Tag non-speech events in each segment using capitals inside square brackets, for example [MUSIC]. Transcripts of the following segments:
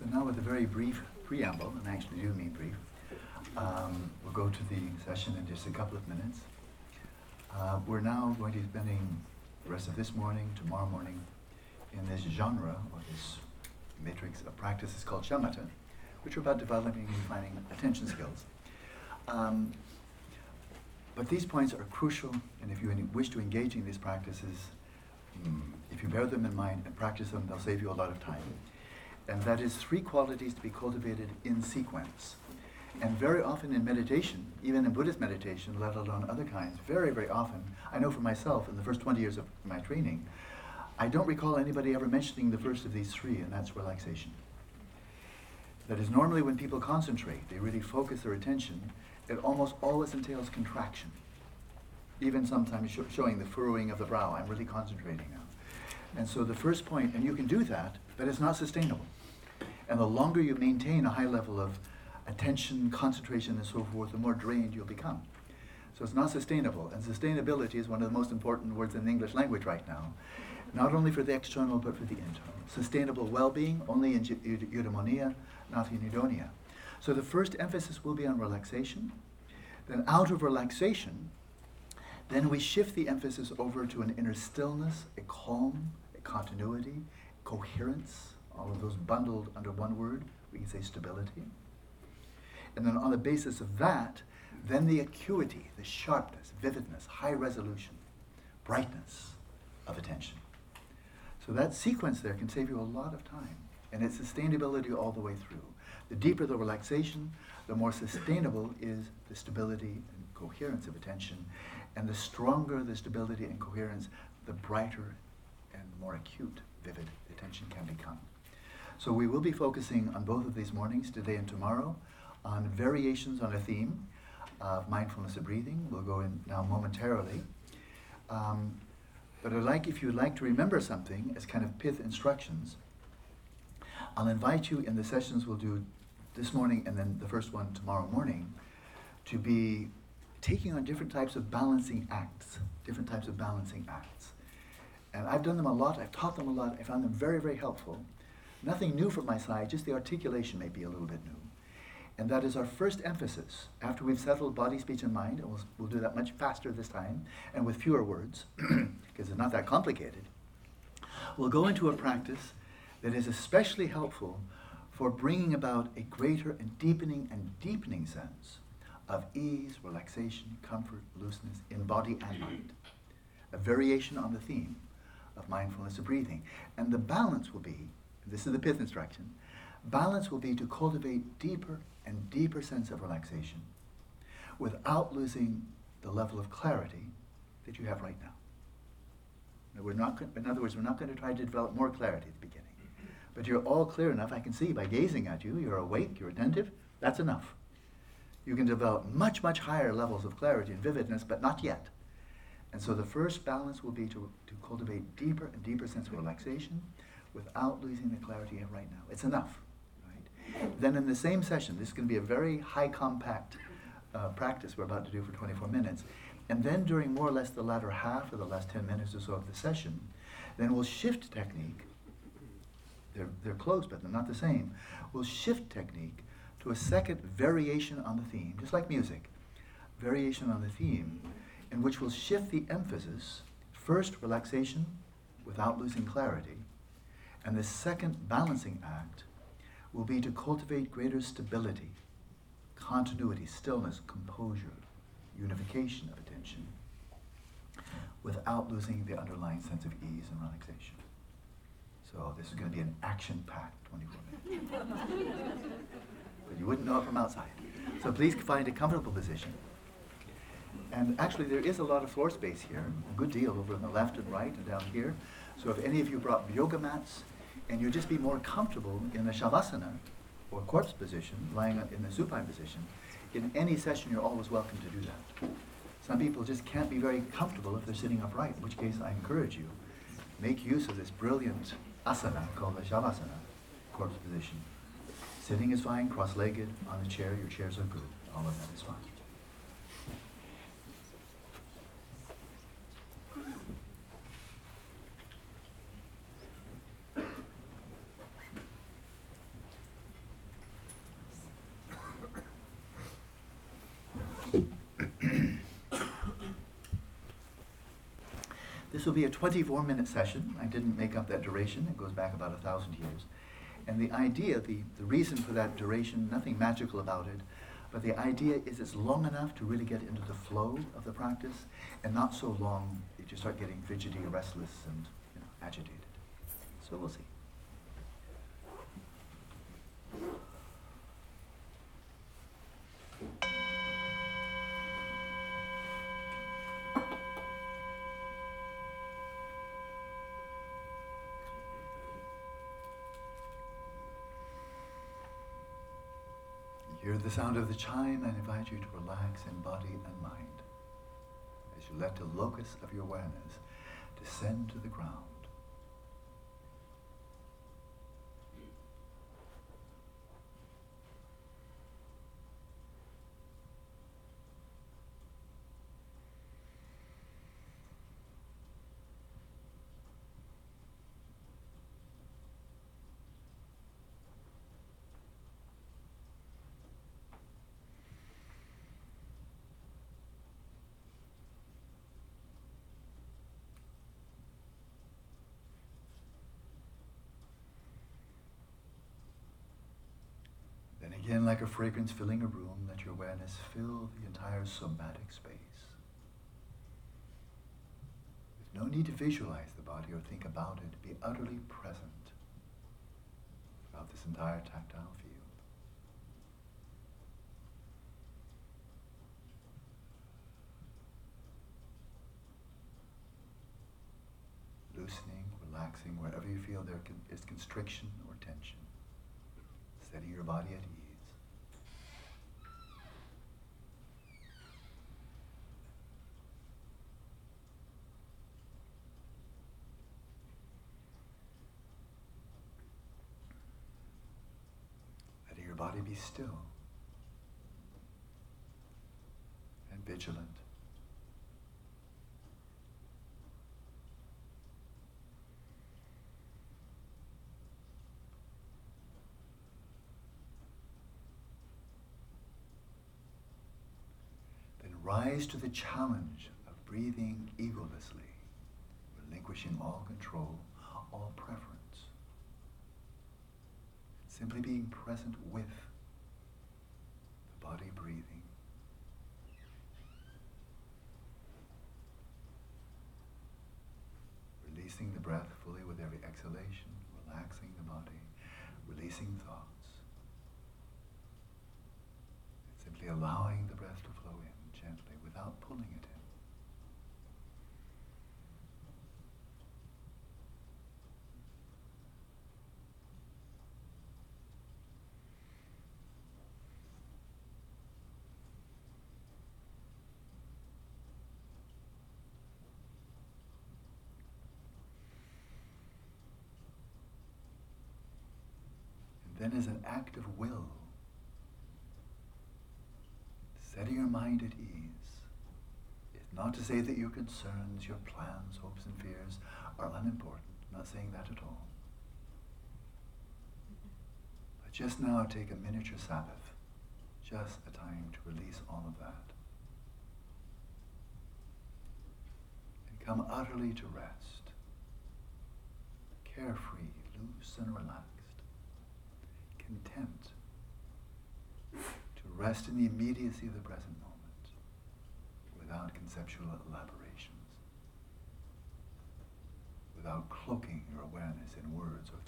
So now with a very brief preamble, and I actually do mean brief, um, we'll go to the session in just a couple of minutes. Uh, we're now going to be spending the rest of this morning, tomorrow morning, in this genre, or this matrix of practices called shamatha, which are about developing and refining attention skills. Um, but these points are crucial, and if you wish to engage in these practices, mm, if you bear them in mind and practice them, they'll save you a lot of time. And that is three qualities to be cultivated in sequence. And very often in meditation, even in Buddhist meditation, let alone other kinds, very, very often, I know for myself in the first 20 years of my training, I don't recall anybody ever mentioning the first of these three, and that's relaxation. That is normally when people concentrate, they really focus their attention, it almost always entails contraction. Even sometimes sh- showing the furrowing of the brow, I'm really concentrating now. And so the first point, and you can do that, but it's not sustainable. And the longer you maintain a high level of attention, concentration, and so forth, the more drained you'll become. So it's not sustainable. And sustainability is one of the most important words in the English language right now, not only for the external, but for the internal. Sustainable well being, only in eudaimonia, not in hedonia. So the first emphasis will be on relaxation. Then, out of relaxation, then we shift the emphasis over to an inner stillness, a calm, a continuity, coherence, all of those bundled under one word. We can say stability. And then on the basis of that, then the acuity, the sharpness, vividness, high resolution, brightness of attention. So that sequence there can save you a lot of time. And it's sustainability all the way through. The deeper the relaxation, the more sustainable is the stability and coherence of attention. And the stronger the stability and coherence, the brighter and more acute, vivid attention can become. So we will be focusing on both of these mornings, today and tomorrow, on variations on a theme of mindfulness of breathing. We'll go in now momentarily. Um, but I'd like, if you'd like to remember something as kind of pith instructions, I'll invite you in the sessions we'll do this morning and then the first one tomorrow morning to be taking on different types of balancing acts, different types of balancing acts. And I've done them a lot, I've taught them a lot, I found them very, very helpful. Nothing new from my side, just the articulation may be a little bit new. And that is our first emphasis. After we've settled body, speech, and mind, and we'll, we'll do that much faster this time and with fewer words, [CLEARS THROAT] because it's not that complicated, we'll go into a practice that is especially helpful for bringing about a greater and deepening and deepening sense of ease, relaxation, comfort, looseness in body and mind. A variation on the theme of mindfulness of breathing. And the balance will be this is the pith instruction balance will be to cultivate deeper and deeper sense of relaxation without losing the level of clarity that you have right now. now we're not, in other words, we're not going to try to develop more clarity at the beginning. But you're all clear enough, I can see by gazing at you, you're awake, you're attentive, that's enough. You can develop much, much higher levels of clarity and vividness, but not yet. And so the first balance will be to, to cultivate deeper and deeper sense of relaxation without losing the clarity have right now. It's enough. Right? Then in the same session, this is going to be a very high compact uh, practice we're about to do for 24 minutes. And then during more or less the latter half of the last 10 minutes or so of the session, then we'll shift technique they're, they're close, but they're not the same, we'll shift technique to a second variation on the theme, just like music, variation on the theme, in which we'll shift the emphasis, first relaxation without losing clarity, and the second balancing act will be to cultivate greater stability, continuity, stillness, composure, unification of attention, without losing the underlying sense of ease and relaxation. So this is going to be an action-packed 24 minutes. but you wouldn't know it from outside. So please find a comfortable position. And actually, there is a lot of floor space here, a good deal over on the left and right and down here. So if any of you brought yoga mats, and you'll just be more comfortable in a shavasana, or corpse position, lying in the supine position, in any session, you're always welcome to do that. Some people just can't be very comfortable if they're sitting upright, in which case I encourage you, make use of this brilliant asana called the Shavasana, corpse position. Sitting is fine, cross-legged, on a chair, your chairs are good. All of that is fine. This will be a 24 minute session. I didn't make up that duration, it goes back about a thousand years. And the idea, the, the reason for that duration, nothing magical about it, but the idea is it's long enough to really get into the flow of the practice and not so long that you start getting fidgety, restless, and you know, agitated. So we'll see. Hear the sound of the chime I invite you to relax in body and mind as you let the locus of your awareness descend to the ground. Like a fragrance filling a room, let your awareness fill the entire somatic space. With no need to visualize the body or think about it. Be utterly present about this entire tactile field. Loosening, relaxing wherever you feel there is constriction or tension. Setting your body at ease. body be still and vigilant. Then rise to the challenge of breathing egolessly, relinquishing all control, all preference simply being present with body breathing. Releasing the breath fully with every exhalation, relaxing the body, releasing thoughts. simply allowing the breath to flow in gently without pulling it in. Then as an act of will, setting your mind at ease is not to say that your concerns, your plans, hopes, and fears are unimportant. I'm not saying that at all. But just now take a miniature Sabbath, just a time to release all of that. And come utterly to rest, carefree, loose, and relaxed content to rest in the immediacy of the present moment without conceptual elaborations, without cloaking your awareness in words or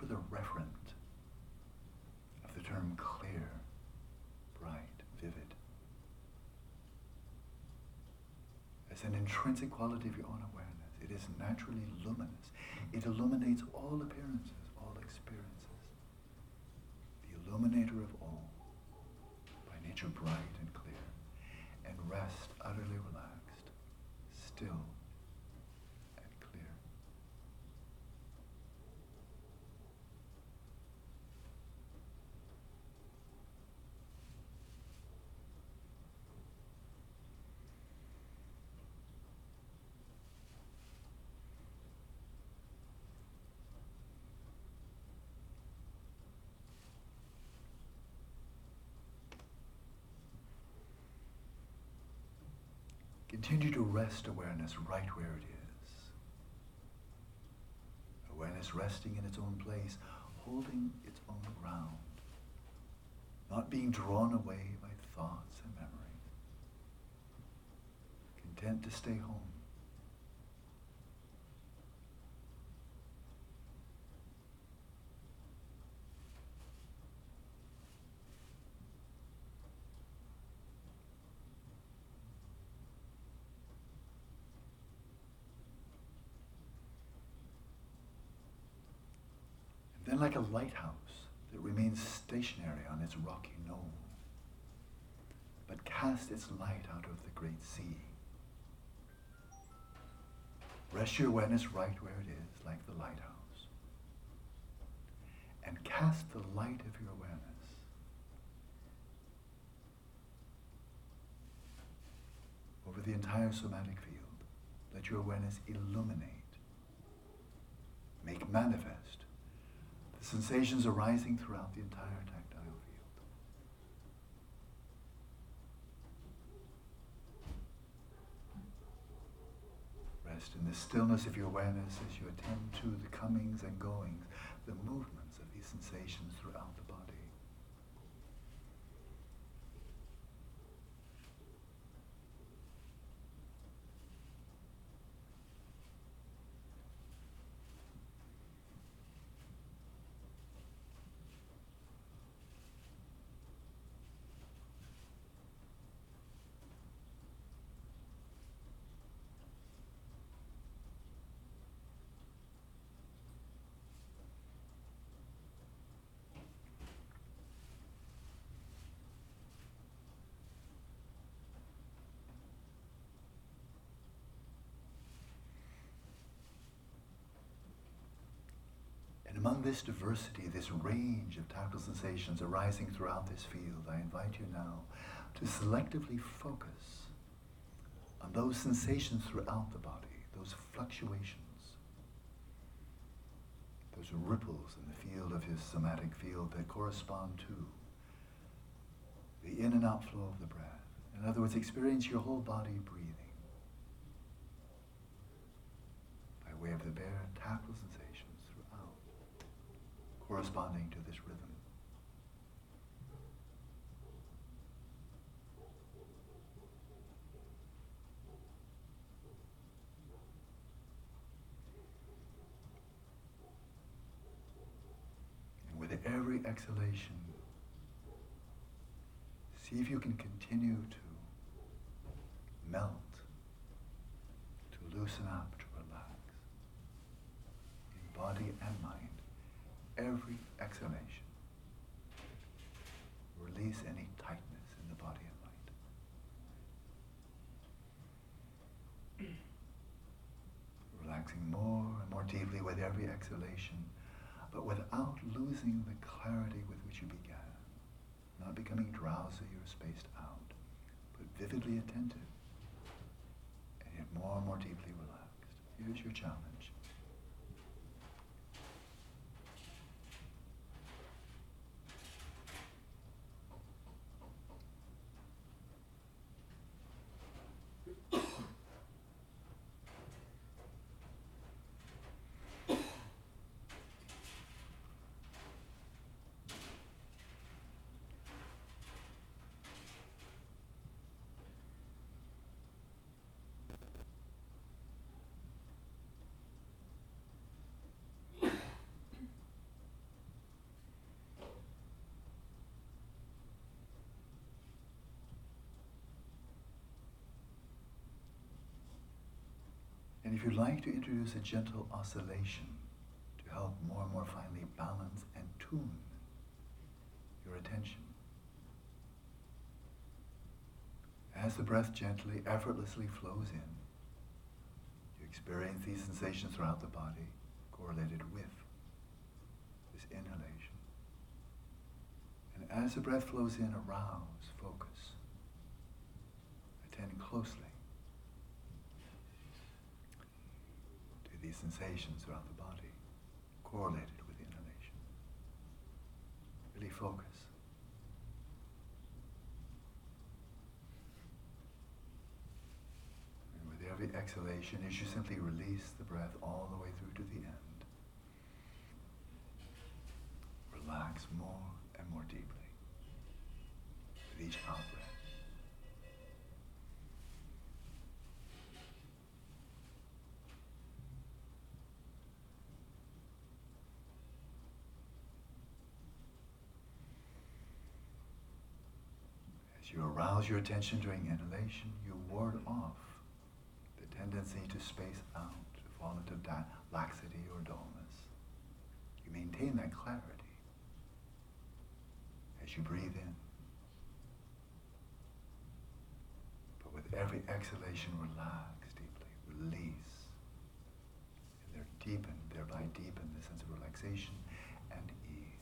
for the referent of the term clear, bright, vivid, as an intrinsic quality of your own awareness. It is naturally luminous. It illuminates all appearances, all experiences. The illuminator of all, by nature bright and clear, and rest utterly Continue to rest awareness right where it is. Awareness resting in its own place, holding its own ground, not being drawn away by thoughts and memories. Content to stay home. Then like a lighthouse that remains stationary on its rocky knoll, but casts its light out of the great sea. Rest your awareness right where it is, like the lighthouse, and cast the light of your awareness over the entire somatic field. Let your awareness illuminate, make manifest the sensations arising throughout the entire tactile field. Rest in the stillness of your awareness as you attend to the comings and goings, the movements of these sensations throughout this diversity, this range of tactile sensations arising throughout this field, I invite you now to selectively focus on those sensations throughout the body, those fluctuations, those ripples in the field of his somatic field that correspond to the in and out flow of the breath. In other words, experience your whole body breathing by way of the bare tactile sensations corresponding to this rhythm. And with every exhalation, see if you can continue to melt, to loosen up, to relax in body and mind. Every exhalation, release any tightness in the body and mind. Relaxing more and more deeply with every exhalation, but without losing the clarity with which you began. Not becoming drowsy or spaced out, but vividly attentive and yet more and more deeply relaxed. Here's your challenge. And if you'd like to introduce a gentle oscillation to help more and more finely balance and tune your attention. As the breath gently, effortlessly flows in, you experience these sensations throughout the body correlated with this inhalation. And as the breath flows in, arouse, focus, attend closely these sensations throughout the body, correlated with the inhalation. Really focus. And with every exhalation as you simply release the breath all the way through to the end. Relax more and more deeply with each out breath. As you arouse your attention during inhalation, you ward off the tendency to space out, to fall into laxity or dullness. You maintain that clarity as you breathe in. But with every exhalation, relax deeply, release. And there deepen, thereby deepen the sense of relaxation and ease.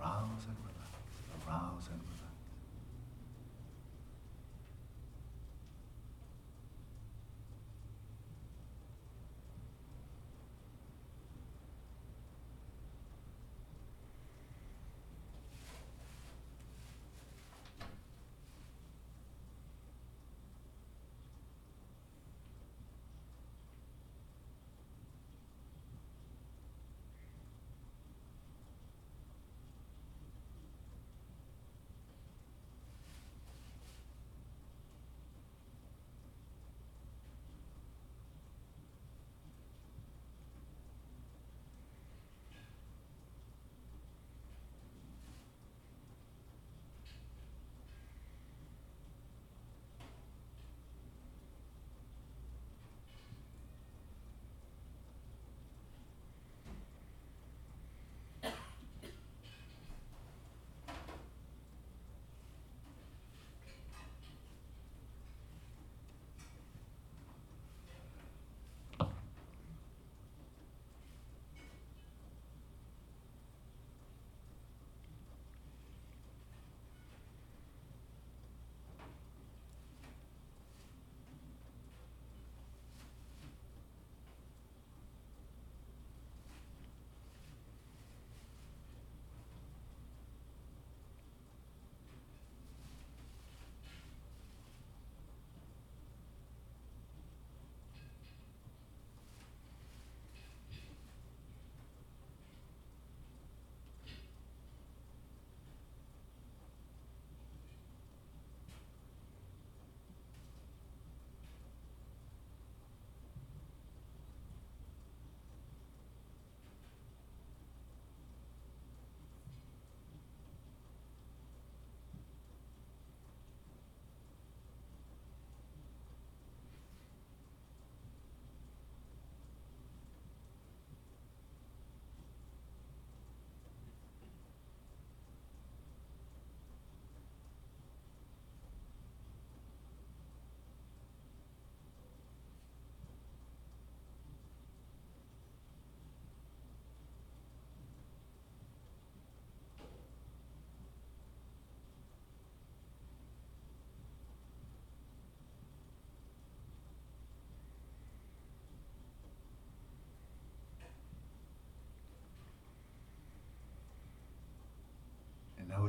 Arouse and relax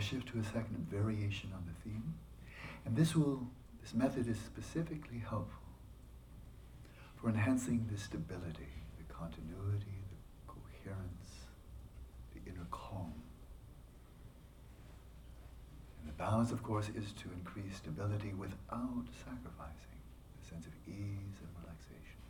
shift to a second variation on the theme. And this will this method is specifically helpful for enhancing the stability, the continuity, the coherence, the inner calm. And the balance, of course, is to increase stability without sacrificing the sense of ease and relaxation.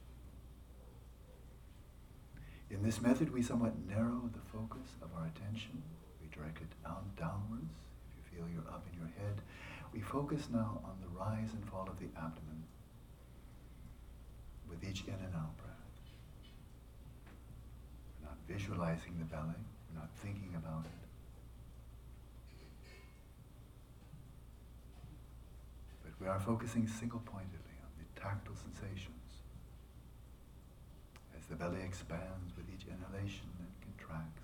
In this method, we somewhat narrow the focus of our attention direct it down, downwards. If you feel you're up in your head, we focus now on the rise and fall of the abdomen with each in and out breath. We're not visualizing the belly, we're not thinking about it. But we are focusing single pointedly on the tactile sensations as the belly expands with each inhalation and contracts.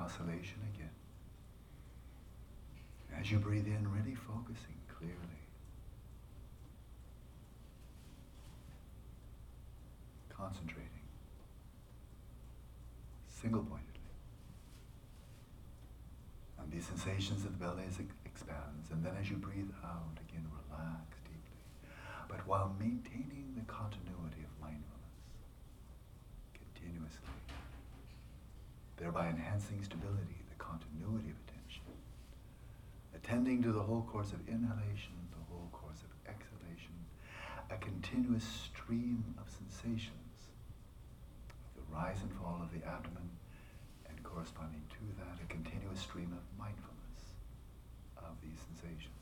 Oscillation again. As you breathe in, really focusing clearly. Concentrating. Single pointedly. And these sensations of the belly as it expands. And then as you breathe out, again relax deeply. But while maintaining the continuity of mindfulness continuously, thereby enhancing stability, the continuity of attention, attending to the whole course of inhalation, the whole course of exhalation, a continuous stream of sensations, the rise and fall of the abdomen, and corresponding to that, a continuous stream of mindfulness of these sensations.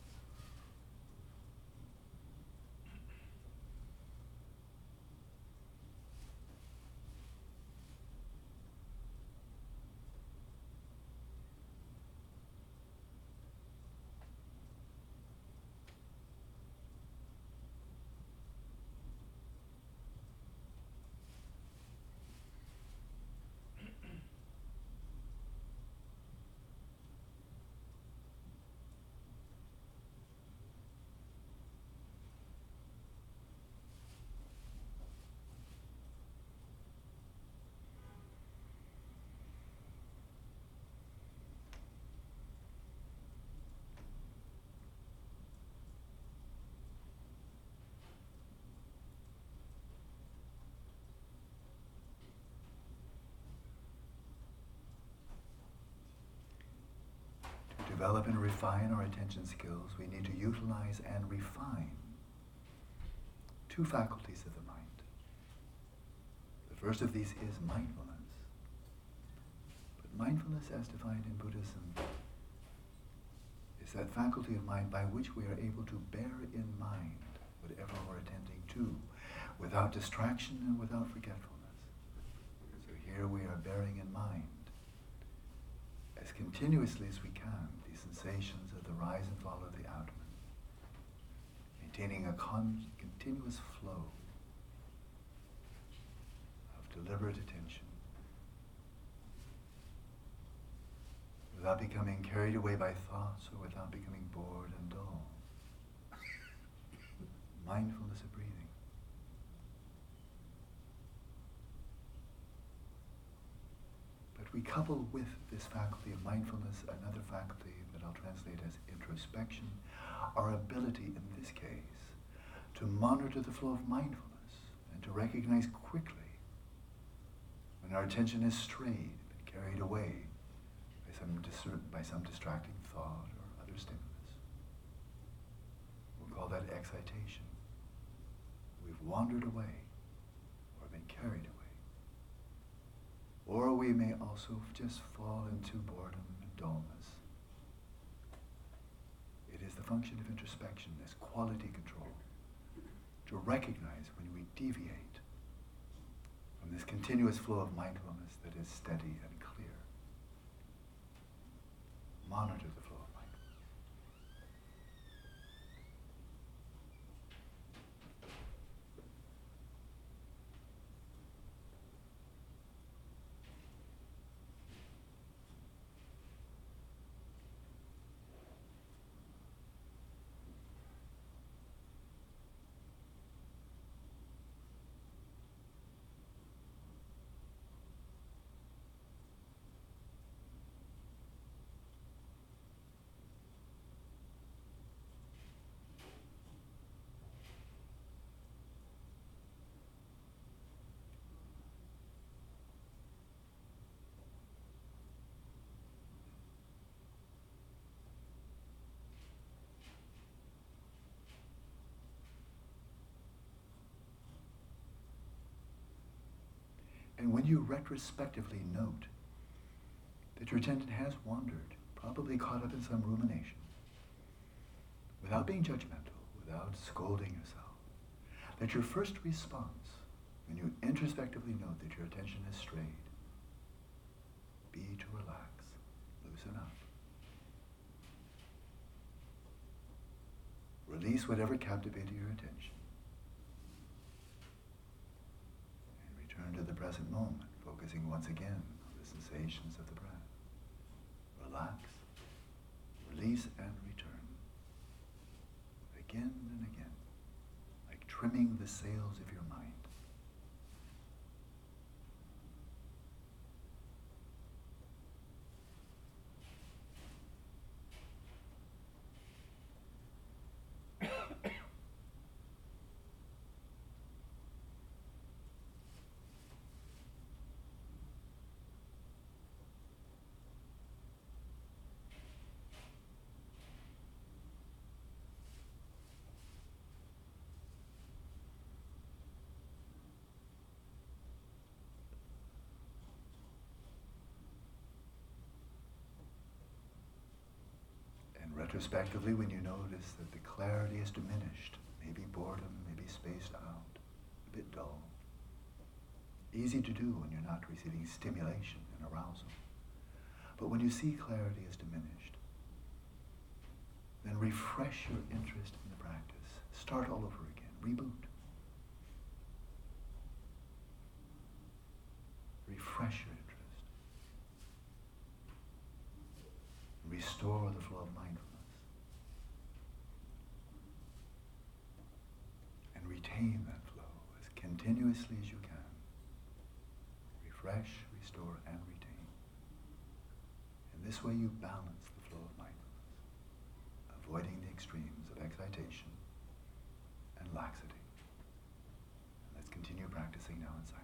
Develop and refine our attention skills, we need to utilize and refine two faculties of the mind. The first of these is mindfulness. But mindfulness, as defined in Buddhism, is that faculty of mind by which we are able to bear in mind whatever we're attending to, without distraction and without forgetfulness. So here we are bearing in mind as continuously as we can sensations of the rise and fall of the abdomen, maintaining a con- continuous flow of deliberate attention without becoming carried away by thoughts or without becoming bored and dull. [LAUGHS] Mindfulness of breathing. But we couple with this faculty of mindfulness another faculty that I'll translate as introspection, our ability in this case to monitor the flow of mindfulness and to recognize quickly when our attention is strayed carried away by some, by some distracting thought or other stimulus. We'll call that excitation. We've wandered away or been carried. Or we may also just fall into boredom and dullness It is the function of introspection is quality control. To recognize when we deviate from this continuous flow of mindfulness that is steady and clear. Monitor the flow. And when you retrospectively note that your attendant has wandered, probably caught up in some rumination, without being judgmental, without scolding yourself, that your first response, when you introspectively note that your attention has strayed, be to relax, loosen up. Release whatever captivated your attention. into the present moment, focusing once again on the sensations of the breath. Relax, release and return. Again and again, like trimming the sails of your retrospectively when you notice that the clarity is diminished, maybe boredom, maybe spaced out, a bit dull. Easy to do when you're not receiving stimulation and arousal. But when you see clarity is diminished, then refresh your interest in the practice. Start all over again. Reboot. Refresh your interest. Restore the flow of mindfulness. Retain that flow as continuously as you can. Refresh, restore, and retain. In this way you balance the flow of mindfulness, avoiding the extremes of excitation and laxity. And let's continue practicing now silence.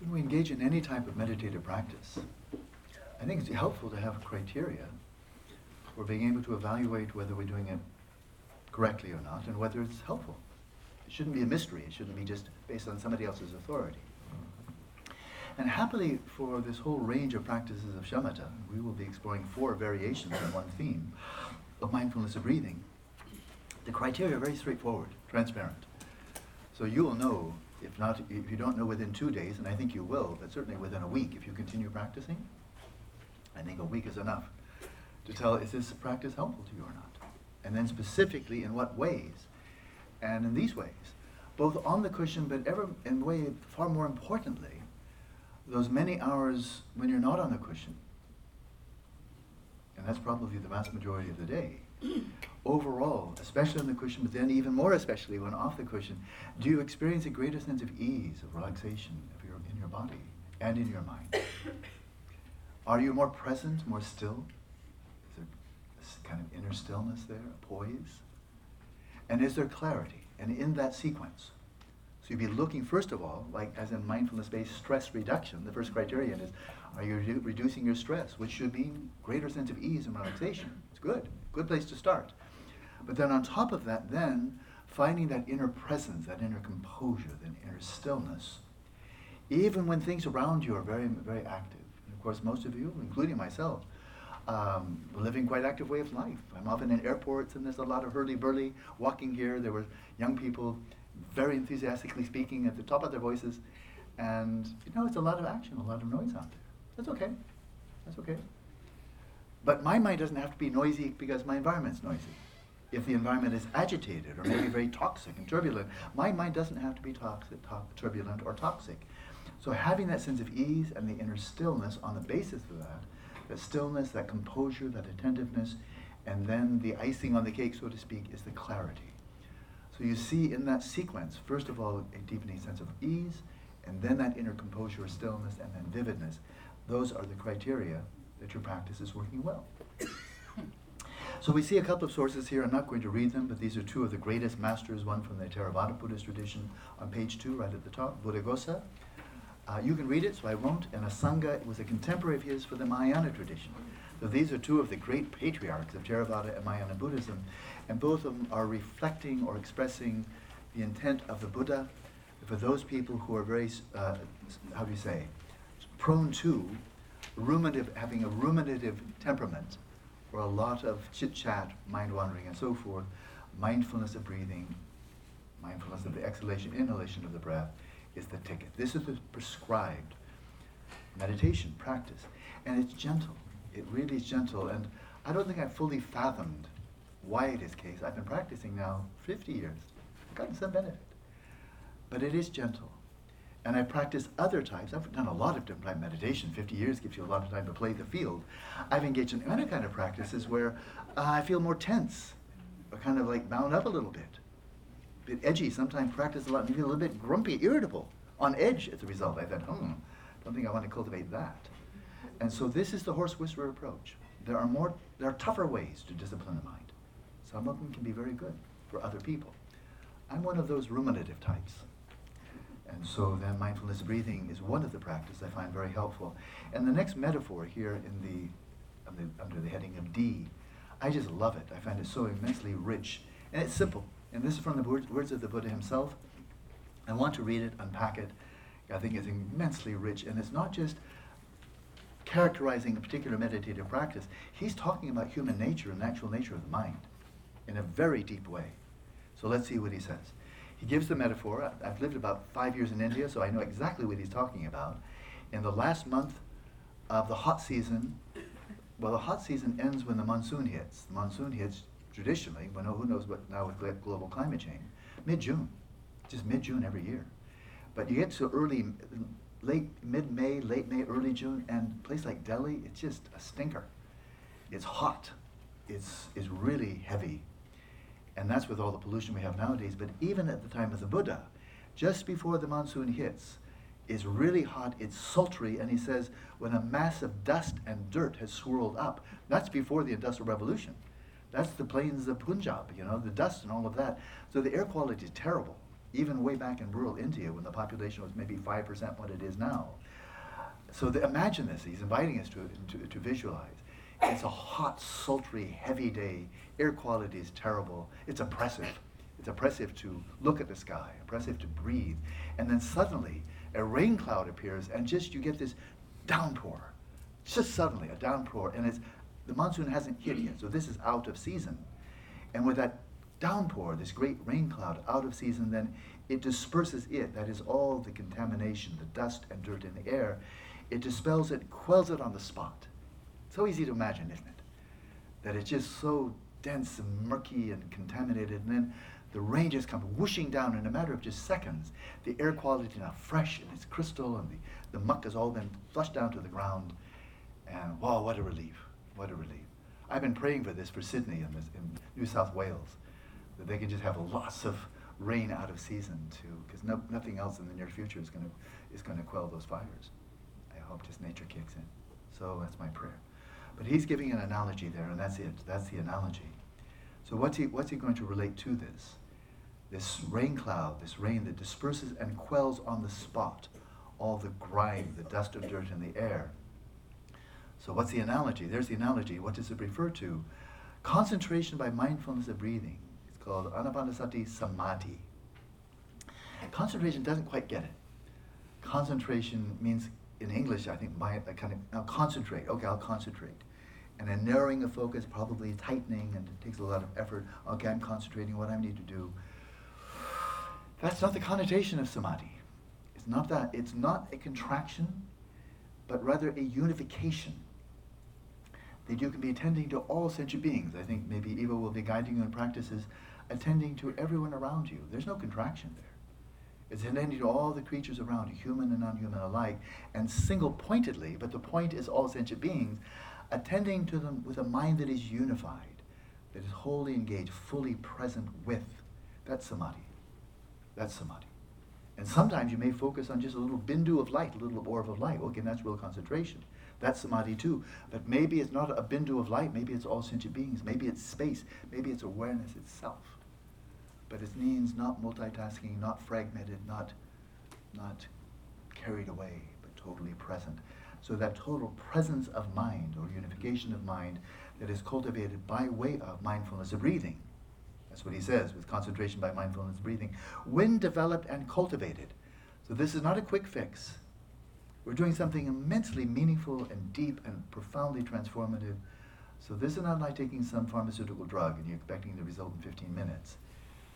When we engage in any type of meditative practice, I think it's helpful to have criteria for being able to evaluate whether we're doing it correctly or not and whether it's helpful. It shouldn't be a mystery. It shouldn't be just based on somebody else's authority. And happily, for this whole range of practices of shamatha, we will be exploring four variations on one theme of mindfulness of breathing. The criteria are very straightforward, transparent. So you will know if not, if you don't know within two days, and I think you will, but certainly within a week, if you continue practicing, I think a week is enough to tell is this practice helpful to you or not? And then specifically in what ways? And in these ways, both on the cushion, but ever in way far more importantly, those many hours when you're not on the cushion. And that's probably the vast majority of the day. Overall, especially on the cushion, but then even more especially when off the cushion, do you experience a greater sense of ease, of relaxation of your, in your body and in your mind? [COUGHS] Are you more present, more still? Is there this kind of inner stillness there, a poise? And is there clarity? And in that sequence, so you'd be looking, first of all, like as in mindfulness-based stress reduction, the first criterion is, are you re- reducing your stress, which should mean greater sense of ease and relaxation. It's good, good place to start. But then on top of that, then finding that inner presence, that inner composure, that inner stillness, even when things around you are very, very active. And of course, most of you, including myself, um, living quite active way of life. I'm often in airports and there's a lot of hurly-burly walking here. There were young people very enthusiastically speaking at the top of their voices. And, you know, it's a lot of action, a lot of noise out there. That's okay. That's okay. But my mind doesn't have to be noisy because my environment's noisy. If the environment is agitated or maybe very toxic and turbulent, my mind doesn't have to be toxic, to- turbulent or toxic. So having that sense of ease and the inner stillness on the basis of that, that stillness, that composure, that attentiveness, and then the icing on the cake, so to speak, is the clarity. So you see in that sequence, first of all, a deepening sense of ease, and then that inner composure or stillness, and then vividness. Those are the criteria that your practice is working well. So we see a couple of sources here. I'm not going to read them, but these are two of the greatest masters, one from the Theravada Buddhist tradition on page two, right at the top, Buddhaghosa. Uh, you can read it, so I won't. And Asanga was a contemporary of his for the Mahayana tradition. So these are two of the great patriarchs of Theravada and Mahayana Buddhism, and both of them are reflecting or expressing the intent of the Buddha for those people who are very, uh, how do you say, prone to ruminative, having a ruminative temperament, or a lot of chit chat, mind wandering, and so forth. Mindfulness of breathing, mindfulness of the exhalation, inhalation of the breath is the ticket. This is the prescribed meditation practice, and it's gentle it really is gentle. And I don't think I've fully fathomed why it is case. I've been practicing now 50 years. I've gotten some benefit. But it is gentle. And I practice other types. I've done a lot of different type meditation. 50 years gives you a lot of time to play the field. I've engaged in other kind of practices where uh, I feel more tense, or kind of like bound up a little bit. A bit edgy. Sometimes practice a lot and you feel a little bit grumpy, irritable, on edge as a result. I thought, hmm, don't think I want to cultivate that. And so this is the horse whisperer approach. There are more, there are tougher ways to discipline the mind. Some of them can be very good for other people. I'm one of those ruminative types. And so then mindfulness breathing is one of the practices I find very helpful. And the next metaphor here in the, the, under the heading of D, I just love it. I find it so immensely rich. And it's simple. And this is from the words of the Buddha himself. I want to read it, unpack it. I think it's immensely rich. And it's not just characterizing a particular meditative practice. He's talking about human nature and natural nature of the mind in a very deep way. So let's see what he says. He gives the metaphor. I've lived about five years in India, so I know exactly what he's talking about. In the last month of the hot season, well, the hot season ends when the monsoon hits. The monsoon hits traditionally, well, who knows what now with global climate change, mid-June, just mid-June every year. But you get to early, late mid-May, late May, early June, and a place like Delhi, it's just a stinker. It's hot. It's, it's really heavy. And that's with all the pollution we have nowadays. But even at the time of the Buddha, just before the monsoon hits, it's really hot, it's sultry, and he says, when a mass of dust and dirt has swirled up, that's before the Industrial Revolution. That's the plains of Punjab, you know, the dust and all of that. So the air quality is terrible even way back in rural India when the population was maybe 5% what it is now. So the, imagine this, he's inviting us to, to, to visualize. It's a hot, sultry, heavy day. Air quality is terrible. It's oppressive. It's oppressive to look at the sky, oppressive to breathe. And then suddenly a rain cloud appears and just you get this downpour. Just suddenly a downpour. And it's, the monsoon hasn't hit yet, so this is out of season. And with that downpour, this great rain cloud out of season, then it disperses it, that is all the contamination, the dust and dirt in the air, it dispels it, quells it on the spot. So easy to imagine, isn't it? That it's just so dense and murky and contaminated, and then the rain just comes whooshing down in a matter of just seconds. The air quality is now fresh and it's crystal, and the, the muck has all been flushed down to the ground. And wow, what a relief! What a relief. I've been praying for this for Sydney and in New South Wales, that they can just have lots of rain out of season too, because no, nothing else in the near future is going to is going to quell those fires. I hope just nature kicks in. So that's my prayer. But he's giving an analogy there, and that's it. That's the analogy. So what's he what's he going to relate to this? This rain cloud, this rain that disperses and quells on the spot all the grime, the dust of dirt in the air. So what's the analogy? There's the analogy. What does it refer to? Concentration by mindfulness of breathing. It's called anapanasati samadhi. Concentration doesn't quite get it. Concentration means, in English, I think, my, kind of, now concentrate. Okay, I'll concentrate. And then narrowing the focus, probably tightening, and it takes a lot of effort. Okay, I'm concentrating what I need to do. That's not the connotation of samadhi. It's not that. It's not a contraction, but rather a unification that you can be attending to all sentient beings. I think maybe Eva will be guiding you in practices, attending to everyone around you. There's no contraction there. It's attending to all the creatures around you, human and non-human alike, and single-pointedly, but the point is all sentient beings, attending to them with a mind that is unified, that is wholly engaged, fully present with. That's samadhi. That's samadhi. And sometimes you may focus on just a little bindu of light, a little orb of light. Okay, that's real concentration. That's samadhi too. But maybe it's not a bindu of light. Maybe it's all sentient beings. Maybe it's space. Maybe it's awareness itself. But it means not multitasking, not fragmented, not, not carried away, but totally present. So that total presence of mind or unification of mind that is cultivated by way of mindfulness of breathing. That's what he says with concentration by mindfulness of breathing. When developed and cultivated. So this is not a quick fix. We're doing something immensely meaningful and deep and profoundly transformative. So this is not like taking some pharmaceutical drug and you're expecting the result in 15 minutes.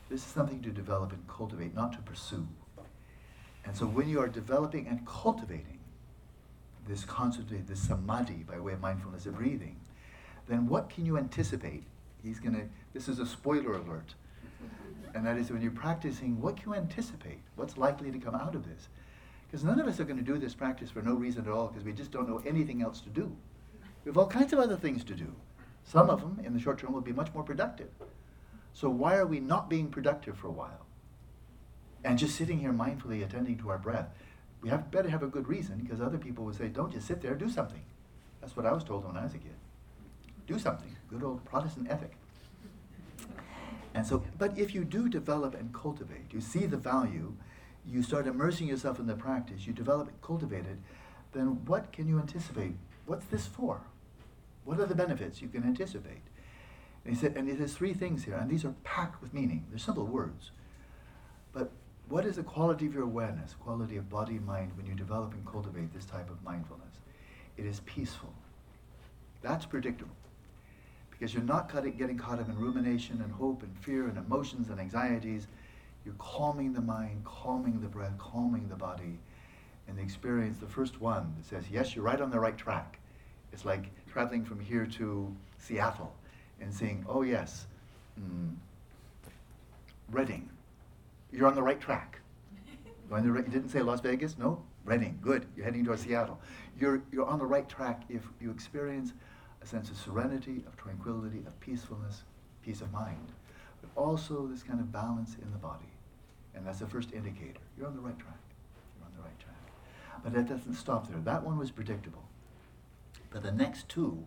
This is something to develop and cultivate, not to pursue. And so when you are developing and cultivating this constantly, this samadhi by way of mindfulness of breathing, then what can you anticipate? He's gonna, this is a spoiler alert. And that is when you're practicing, what can you anticipate? What's likely to come out of this? Because none of us are going to do this practice for no reason at all because we just don't know anything else to do. We have all kinds of other things to do. Some of them, in the short term, will be much more productive. So why are we not being productive for a while? And just sitting here mindfully attending to our breath. We have better have a good reason because other people would say, don't just sit there, do something. That's what I was told when I was a kid. Do something. Good old Protestant ethic. And so, but if you do develop and cultivate, you see the value you start immersing yourself in the practice, you develop it, cultivate it, then what can you anticipate? What's this for? What are the benefits you can anticipate? And he said, and it has three things here, and these are packed with meaning. They're simple words. What is the quality of your awareness, quality of body, mind, when you develop and cultivate this type of mindfulness? It is peaceful. That's predictable. Because you're not getting caught up in rumination and hope and fear and emotions and anxieties you're calming the mind, calming the breath, calming the body. And the experience, the first one that says, yes, you're right on the right track. It's like traveling from here to Seattle and saying, oh, yes, mm, Redding, you're on the right track. Right, you didn't say Las Vegas? No? Redding, good. You're heading towards Seattle. You're, you're on the right track if you experience a sense of serenity, of tranquility, of peacefulness, peace of mind, but also this kind of balance in the body. And that's the first indicator. You're on the right track. You're on the right track. But that doesn't stop there. That one was predictable. But the next two,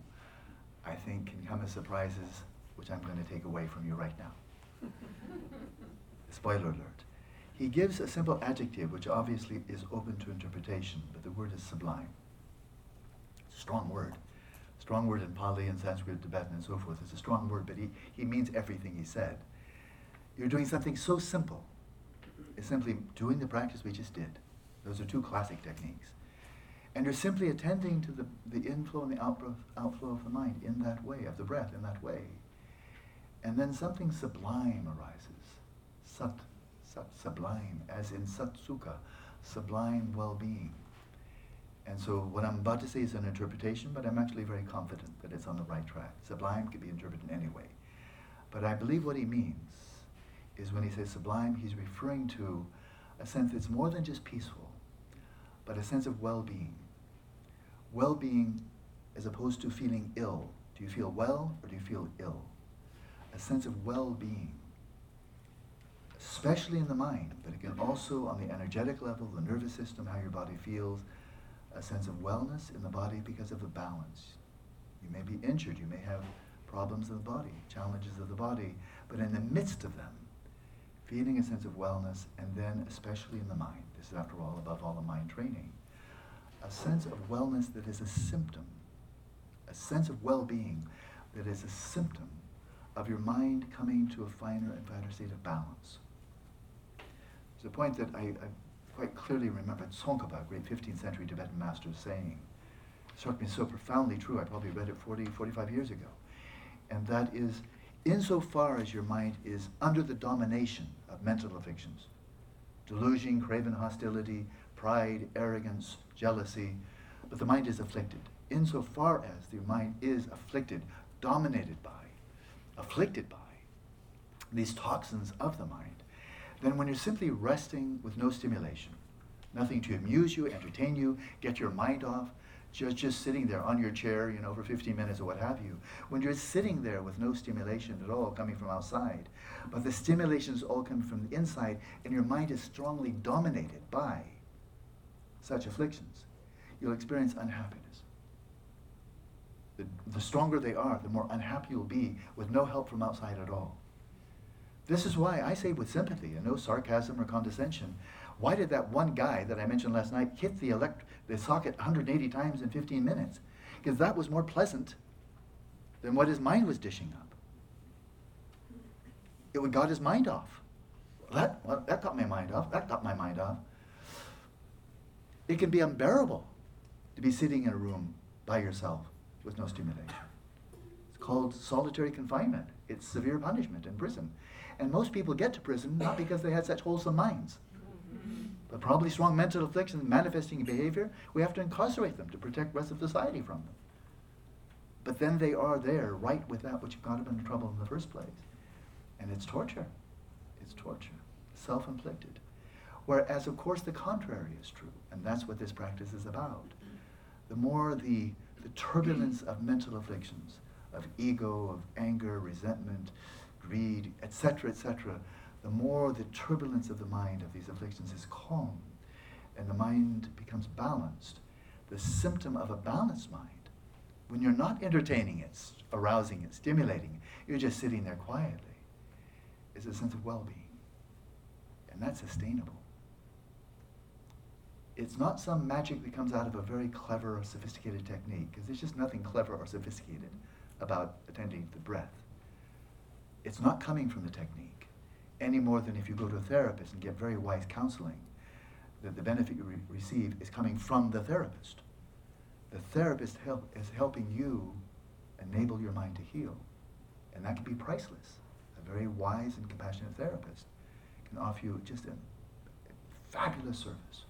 I think, can come as surprises, which I'm going to take away from you right now. [LAUGHS] Spoiler alert. He gives a simple adjective, which obviously is open to interpretation, but the word is sublime. It's a strong word. Strong word in Pali and Sanskrit, Tibetan, and so forth. It's a strong word, but he, he means everything he said. You're doing something so simple It's simply doing the practice we just did. Those are two classic techniques. And you're simply attending to the, the inflow and the outflow, outflow of the mind in that way, of the breath in that way. And then something sublime arises. Sat, sat, sublime, as in sat sukha, sublime well-being. And so what I'm about to say is an interpretation, but I'm actually very confident that it's on the right track. Sublime can be interpreted in any way. But I believe what he means is when he says sublime, he's referring to a sense that's more than just peaceful, but a sense of well being. Well being as opposed to feeling ill. Do you feel well or do you feel ill? A sense of well being, especially in the mind, but it can also on the energetic level, the nervous system, how your body feels, a sense of wellness in the body because of the balance. You may be injured, you may have problems of the body, challenges of the body, but in the midst of them, feeling a sense of wellness, and then especially in the mind. This is, after all, above all, a mind training. A sense of wellness that is a symptom, a sense of well being that is a symptom of your mind coming to a finer and finer state of balance. A point that I, I quite clearly remember Tsongkhapa, great 15th century Tibetan master, saying. It struck me so profoundly true, I probably read it 40, 45 years ago. And that is insofar as your mind is under the domination of mental afflictions delusion, craven hostility, pride, arrogance, jealousy, but the mind is afflicted. Insofar as the mind is afflicted, dominated by, afflicted by these toxins of the mind, then when you're simply resting with no stimulation, nothing to amuse you, entertain you, get your mind off, just, just sitting there on your chair, you know, for 15 minutes or what have you, when you're sitting there with no stimulation at all coming from outside, but the stimulation is all coming from the inside, and your mind is strongly dominated by such afflictions, you'll experience unhappiness. The, the stronger they are, the more unhappy you'll be with no help from outside at all. This is why I say with sympathy and no sarcasm or condescension, why did that one guy that I mentioned last night hit the, elect- the socket 180 times in 15 minutes? Because that was more pleasant than what his mind was dishing up. It would got his mind off. That, well, that got my mind off. That got my mind off. It can be unbearable to be sitting in a room by yourself with no stimulation. It's called solitary confinement. It's severe punishment in prison. And most people get to prison not because they had such wholesome minds but probably strong mental afflictions manifesting in behavior, we have to incarcerate them to protect the rest of society from them. But then they are there, right with that which got them into trouble in the first place. And it's torture. It's torture, self inflicted. Whereas, of course, the contrary is true, and that's what this practice is about. The more the, the turbulence of mental afflictions, of ego, of anger, resentment, greed, etc., etc., the more the turbulence of the mind of these afflictions is calm and the mind becomes balanced, the symptom of a balanced mind, when you're not entertaining it, arousing it, stimulating it, you're just sitting there quietly, is a sense of well being. And that's sustainable. It's not some magic that comes out of a very clever or sophisticated technique, because there's just nothing clever or sophisticated about attending to the breath. It's not coming from the technique any more than if you go to a therapist and get very wise counseling, that the benefit you re- receive is coming from the therapist. The therapist help, is helping you enable your mind to heal. And that can be priceless. A very wise and compassionate therapist can offer you just a, a fabulous service.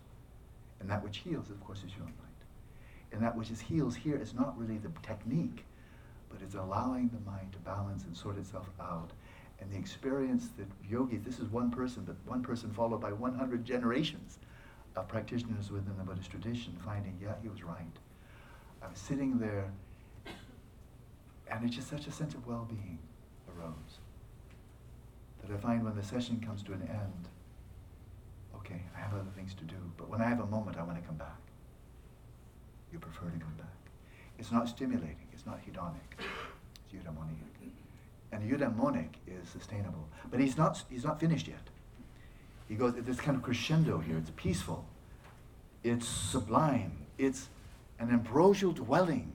And that which heals, of course, is your own mind. And that which is heals here is not really the technique, but it's allowing the mind to balance and sort itself out and the experience that yogi, this is one person, but one person followed by 100 generations of practitioners within the Buddhist tradition, finding, yeah, he was right. I was sitting there, and it's just such a sense of well being arose that I find when the session comes to an end, okay, I have other things to do, but when I have a moment, I want to come back. You prefer to come back. It's not stimulating, it's not hedonic, it's eudaimonic and eudaimonic is sustainable. But he's not, he's not finished yet. He goes, this kind of crescendo here. It's peaceful. It's sublime. It's an ambrosial dwelling.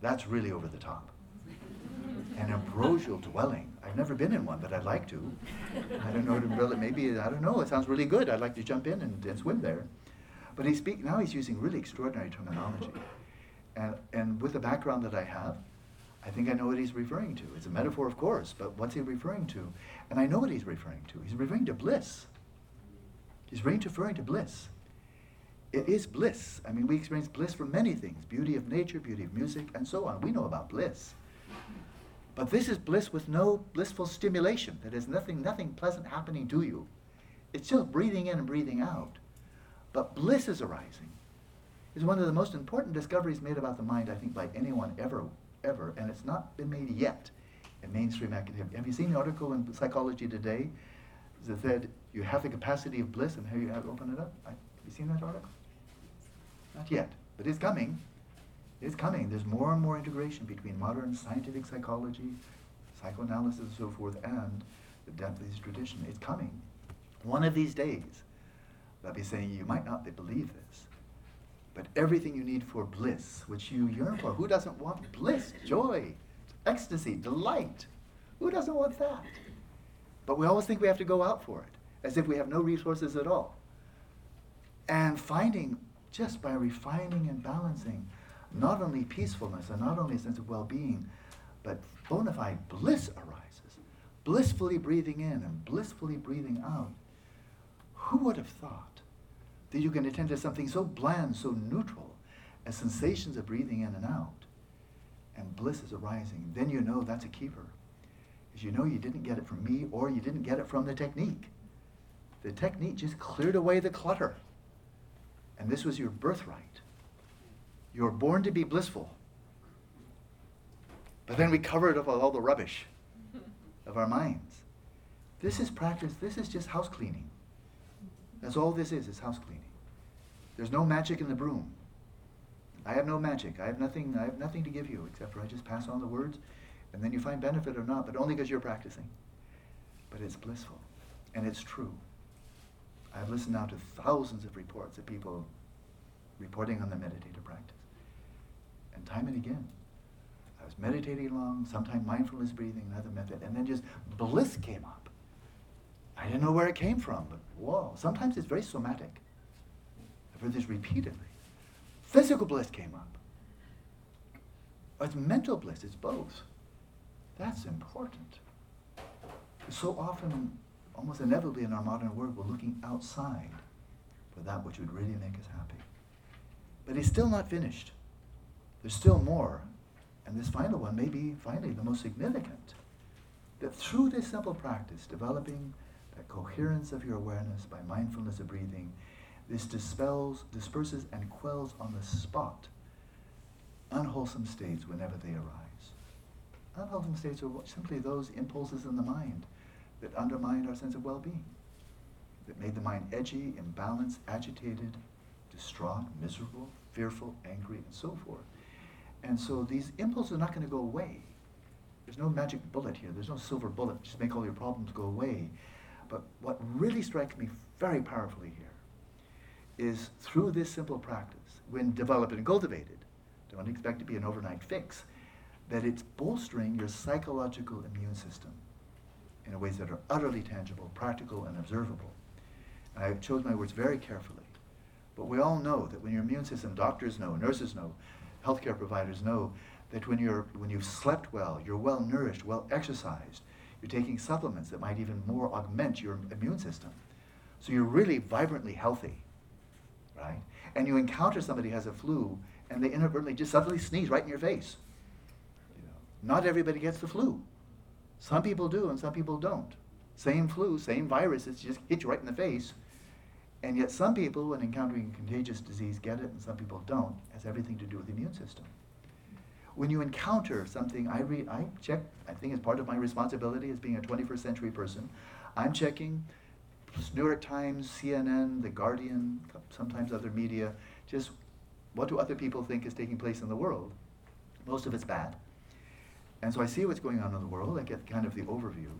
That's really over the top. An ambrosial dwelling. I've never been in one, but I'd like to. I don't know, maybe, I don't know, it sounds really good. I'd like to jump in and, and swim there. But he speak, now he's using really extraordinary terminology. And, and with the background that I have, I think I know what he's referring to. It's a metaphor, of course, but what's he referring to? And I know what he's referring to. He's referring to bliss. He's referring to bliss. It is bliss. I mean, we experience bliss from many things beauty of nature, beauty of music, and so on. We know about bliss. But this is bliss with no blissful stimulation. That is nothing, nothing pleasant happening to you. It's just breathing in and breathing out. But bliss is arising. Is one of the most important discoveries made about the mind, I think, by anyone ever, ever, and it's not been made yet in mainstream academia. Have you seen the article in Psychology Today that said you have the capacity of bliss, and here you have open it up? have you seen that article? Not yet, but it's coming. It's coming. There's more and more integration between modern scientific psychology, psychoanalysis, and so forth, and the depth of this tradition. It's coming. One of these days, they'll be saying, you might not believe this, but everything you need for bliss, which you yearn for, who doesn't want bliss, joy, ecstasy, delight? Who doesn't want that? But we always think we have to go out for it, as if we have no resources at all. And finding, just by refining and balancing, not only peacefulness and not only a sense of well being, but bona fide bliss arises. Blissfully breathing in and blissfully breathing out. Who would have thought that you can attend to something so bland, so neutral as sensations of breathing in and out, and bliss is arising? Then you know that's a keeper. Because you know you didn't get it from me or you didn't get it from the technique. The technique just cleared away the clutter. And this was your birthright. You're born to be blissful. But then we cover it up with all the rubbish of our minds. This is practice, this is just house cleaning. That's all this is, is house cleaning. There's no magic in the broom. I have no magic. I have nothing I have nothing to give you except for I just pass on the words and then you find benefit or not, but only because you're practicing. But it's blissful. And it's true. I've listened now to thousands of reports of people reporting on the meditative practice. And time and again, I was meditating along, sometimes mindfulness breathing, another method, and then just bliss came up. I didn't know where it came from, but whoa, sometimes it's very somatic. I've heard this repeatedly. Physical bliss came up. Or it's mental bliss, it's both. That's important. So often, almost inevitably in our modern world, we're looking outside for that which would really make us happy. But he's still not finished. There's still more. And this final one may be finally the most significant. That through this simple practice, developing that coherence of your awareness by mindfulness of breathing, this dispels, disperses, and quells on the spot unwholesome states whenever they arise. Unwholesome states are simply those impulses in the mind that undermine our sense of well being, that made the mind edgy, imbalanced, agitated, distraught, miserable, fearful, angry, and so forth. And so these impulses are not going to go away. There's no magic bullet here. There's no silver bullet. Just make all your problems go away. But what really strikes me very powerfully here is through this simple practice, when developed and cultivated, don't expect to be an overnight fix, that it's bolstering your psychological immune system in ways that are utterly tangible, practical, and observable. And I chose my words very carefully. But we all know that when your immune system, doctors know, nurses know, healthcare providers know that when, you're, when you've slept well, you're well nourished, well exercised, you're taking supplements that might even more augment your immune system. So you're really vibrantly healthy, right? And you encounter somebody who has a flu and they inadvertently just suddenly sneeze right in your face. Not everybody gets the flu. Some people do and some people don't. Same flu, same virus, it's just hit you right in the face. And yet some people, when encountering contagious disease, get it, and some people don't. It has everything to do with the immune system. When you encounter something, I, read, I check, I think it's part of my responsibility as being a 21st century person, I'm checking New York Times, CNN, The Guardian, sometimes other media, just what do other people think is taking place in the world? Most of it's bad. And so I see what's going on in the world, I get kind of the overview.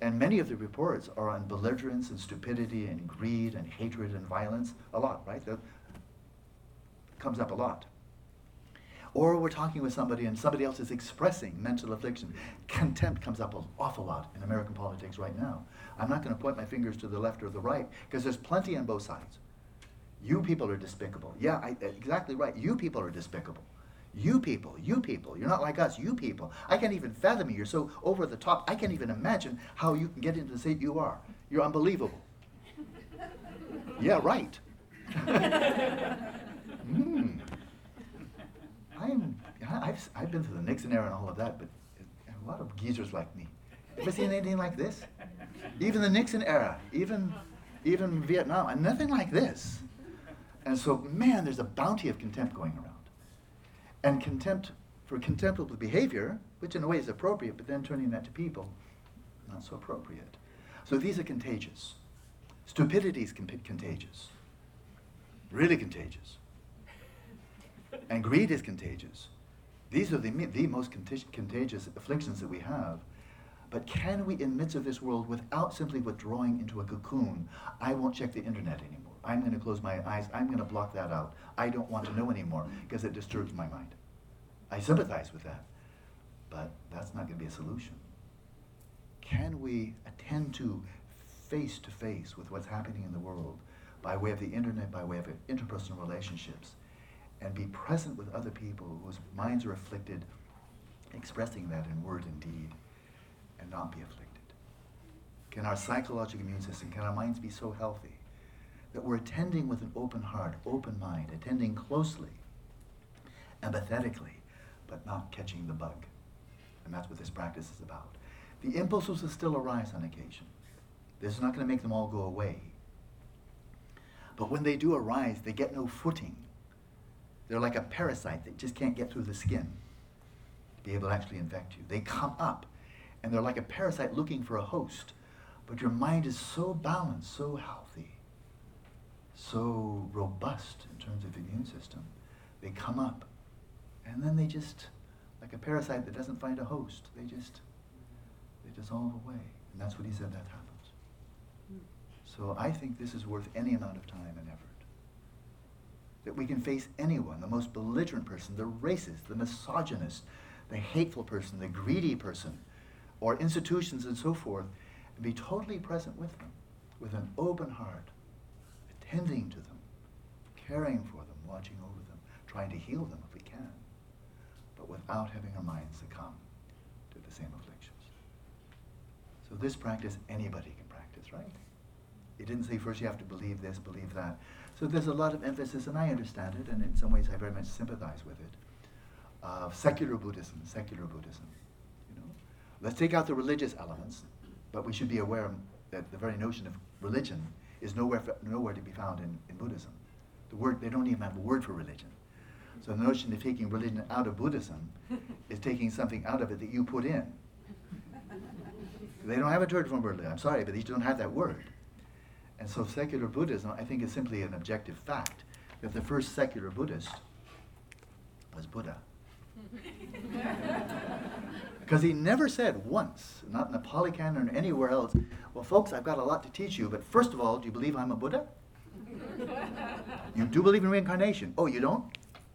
And many of the reports are on belligerence and stupidity and greed and hatred and violence. A lot, right? That comes up a lot. Or we're talking with somebody and somebody else is expressing mental affliction. Contempt comes up an awful lot in American politics right now. I'm not going to point my fingers to the left or the right because there's plenty on both sides. You people are despicable. Yeah, I, exactly right. You people are despicable. You people, you people, you're not like us, you people. I can't even fathom you. You're so over the top. I can't even imagine how you can get into the state you are. You're unbelievable. [LAUGHS] yeah, right. [LAUGHS] mm. I'm, I've, I've been through the Nixon era and all of that, but a lot of geezers like me. Ever seen anything like this? Even the Nixon era, even, even Vietnam, and nothing like this. And so, man, there's a bounty of contempt going around. And contempt for contemptible behavior, which in a way is appropriate, but then turning that to people, not so appropriate. So these are contagious. Stupidity is con- contagious, really contagious. And greed is contagious. These are the, the most contagious afflictions that we have. But can we, in midst of this world, without simply withdrawing into a cocoon, I won't check the internet anymore. I'm going to close my eyes. I'm going to block that out. I don't want to know anymore because it disturbs my mind. I sympathize with that. But that's not going to be a solution. Can we attend to face to face with what's happening in the world by way of the internet, by way of interpersonal relationships, and be present with other people whose minds are afflicted, expressing that in word and deed, and not be afflicted? Can our psychological immune system, can our minds be so healthy that we're attending with an open heart, open mind, attending closely, empathetically, but not catching the bug? And that's what this practice is about. The impulses will still arise on occasion. This is not going to make them all go away. But when they do arise, they get no footing. They're like a parasite that just can't get through the skin to be able to actually infect you. They come up, and they're like a parasite looking for a host. But your mind is so balanced, so healthy, so robust in terms of the immune system. They come up, and then they just, like a parasite that doesn't find a host, they just, they dissolve away. And that's what he said that happens. Hmm. So I think this is worth any amount of time and effort. That we can face anyone, the most belligerent person, the racist, the misogynist, the hateful person, the greedy person, or institutions and so forth, and be totally present with them, with an open heart, attending to them, caring for them, watching over them, trying to heal them if we can, but without having our minds succumb to the same afflictions. So this practice anybody can practice, right? It didn't say first you have to believe this, believe that. So there's a lot of emphasis, and I understand it, and in some ways I very much sympathize with it, of secular Buddhism, secular Buddhism. You know? Let's take out the religious elements, but we should be aware that the very notion of religion is nowhere, nowhere to be found in, in Buddhism. The word, they don't even have a word for religion. So the notion of taking religion out of Buddhism [LAUGHS] is taking something out of it that you put in. They don't have a word for religion. I'm sorry, but they don't have that word. And so secular Buddhism, I think, is simply an objective fact that the first secular Buddhist was Buddha. [LAUGHS] Because he never said once, not in the Pali Canon or anywhere else, well, folks, I've got a lot to teach you, but first of all, do you believe I'm a Buddha? [LAUGHS] you do believe in reincarnation? Oh, you don't?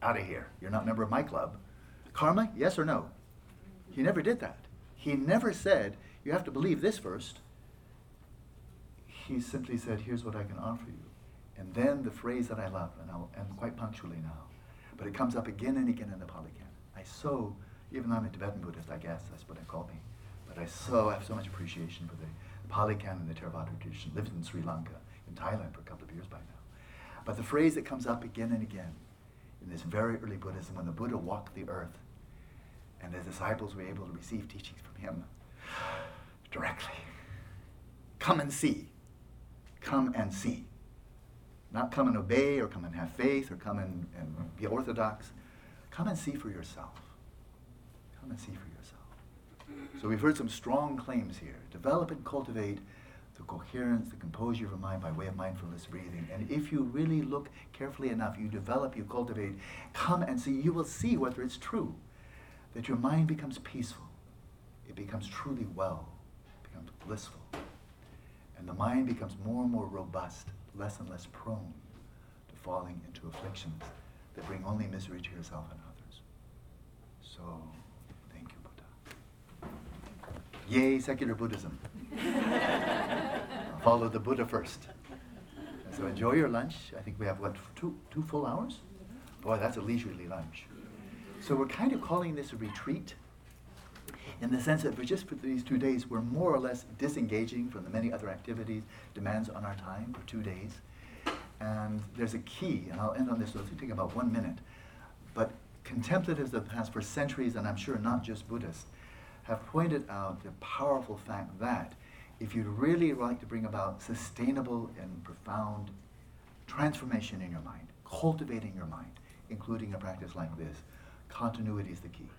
Out of here. You're not a member of my club. Karma, yes or no? He never did that. He never said, you have to believe this first he simply said, Here's what I can offer you. And then the phrase that I love, and I'll end quite punctually now, but it comes up again and again in the Pali Canon. I so, even though I'm a Tibetan Buddhist, I guess that's what they call me, but I so have so much appreciation for the Pali Canon, and the Theravada tradition. Lived in Sri Lanka, in Thailand for a couple of years by now. But the phrase that comes up again and again in this very early Buddhism, when the Buddha walked the earth, and the disciples were able to receive teachings from him [GASPS] directly. Come and see come and see. Not come and obey or come and have faith or come and, and be orthodox. Come and see for yourself. Come and see for yourself. So we've heard some strong claims here. Develop and cultivate the coherence, the composure of your mind by way of mindfulness breathing. And if you really look carefully enough, you develop, you cultivate, come and see, you will see whether it's true that your mind becomes peaceful, it becomes truly well, becomes blissful and the mind becomes more and more robust, less and less prone to falling into afflictions that bring only misery to yourself and others. So, thank you, Buddha. Yay, secular Buddhism. [LAUGHS] Follow the Buddha first. so enjoy your lunch. I think we have, what, two, two full hours? Boy, that's a leisurely lunch. So we're kind of calling this a retreat in the sense that for just for these two days, we're more or less disengaging from the many other activities, demands on our time for two days. And there's a key, and I'll end on this, so it'll take about one minute. But contemplatives that have passed for centuries, and I'm sure not just Buddhists, have pointed out the powerful fact that if you'd really like to bring about sustainable and profound transformation in your mind, cultivating your mind, including a practice like this, continuity is the key.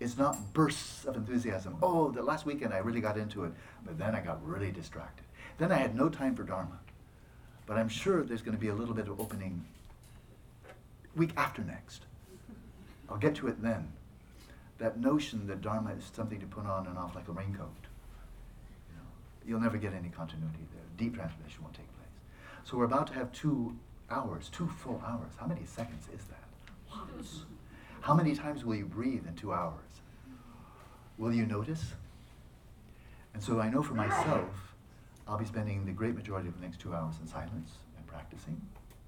It's not bursts of enthusiasm. Oh, the last weekend I really got into it, but then I got really distracted. Then I had no time for Dharma. But I'm sure there's going to be a little bit of opening week after next. I'll get to it then. That notion that Dharma is something to put on and off like a raincoat. You know, you'll never get any continuity there. Deep transformation won't take place. So we're about to have two hours, two full hours. How many seconds is that? Lots. How many times will you breathe in two hours? Will you notice? And so I know for myself, I'll be spending the great majority of the next two hours in silence and practicing.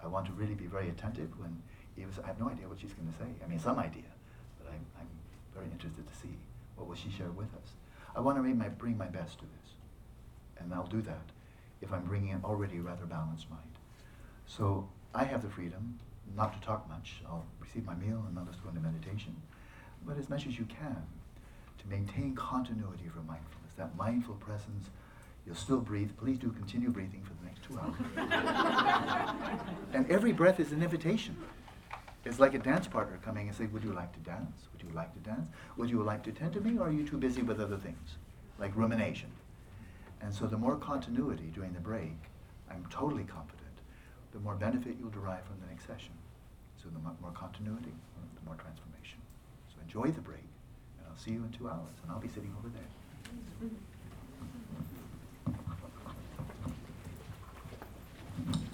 I want to really be very attentive when Eva's, I have no idea what she's going to say. I mean, some idea, but I'm, I'm very interested to see what will she share with us. I want to my, bring my best to this. And I'll do that if I'm bringing an already rather balanced mind. So I have the freedom not to talk much. I'll receive my meal and then let's go into meditation. But as much as you can, to maintain continuity of your mindfulness, that mindful presence, you'll still breathe. Please do continue breathing for the next two hours. [LAUGHS] and every breath is an invitation. It's like a dance partner coming and saying, Would you like to dance? Would you like to dance? Would you like to attend to me? Or are you too busy with other things, like rumination? And so the more continuity during the break, I'm totally confident, the more benefit you'll derive from the next session. So the more continuity, the more transformation. So enjoy the break, and I'll see you in two hours, and I'll be sitting over there. [LAUGHS]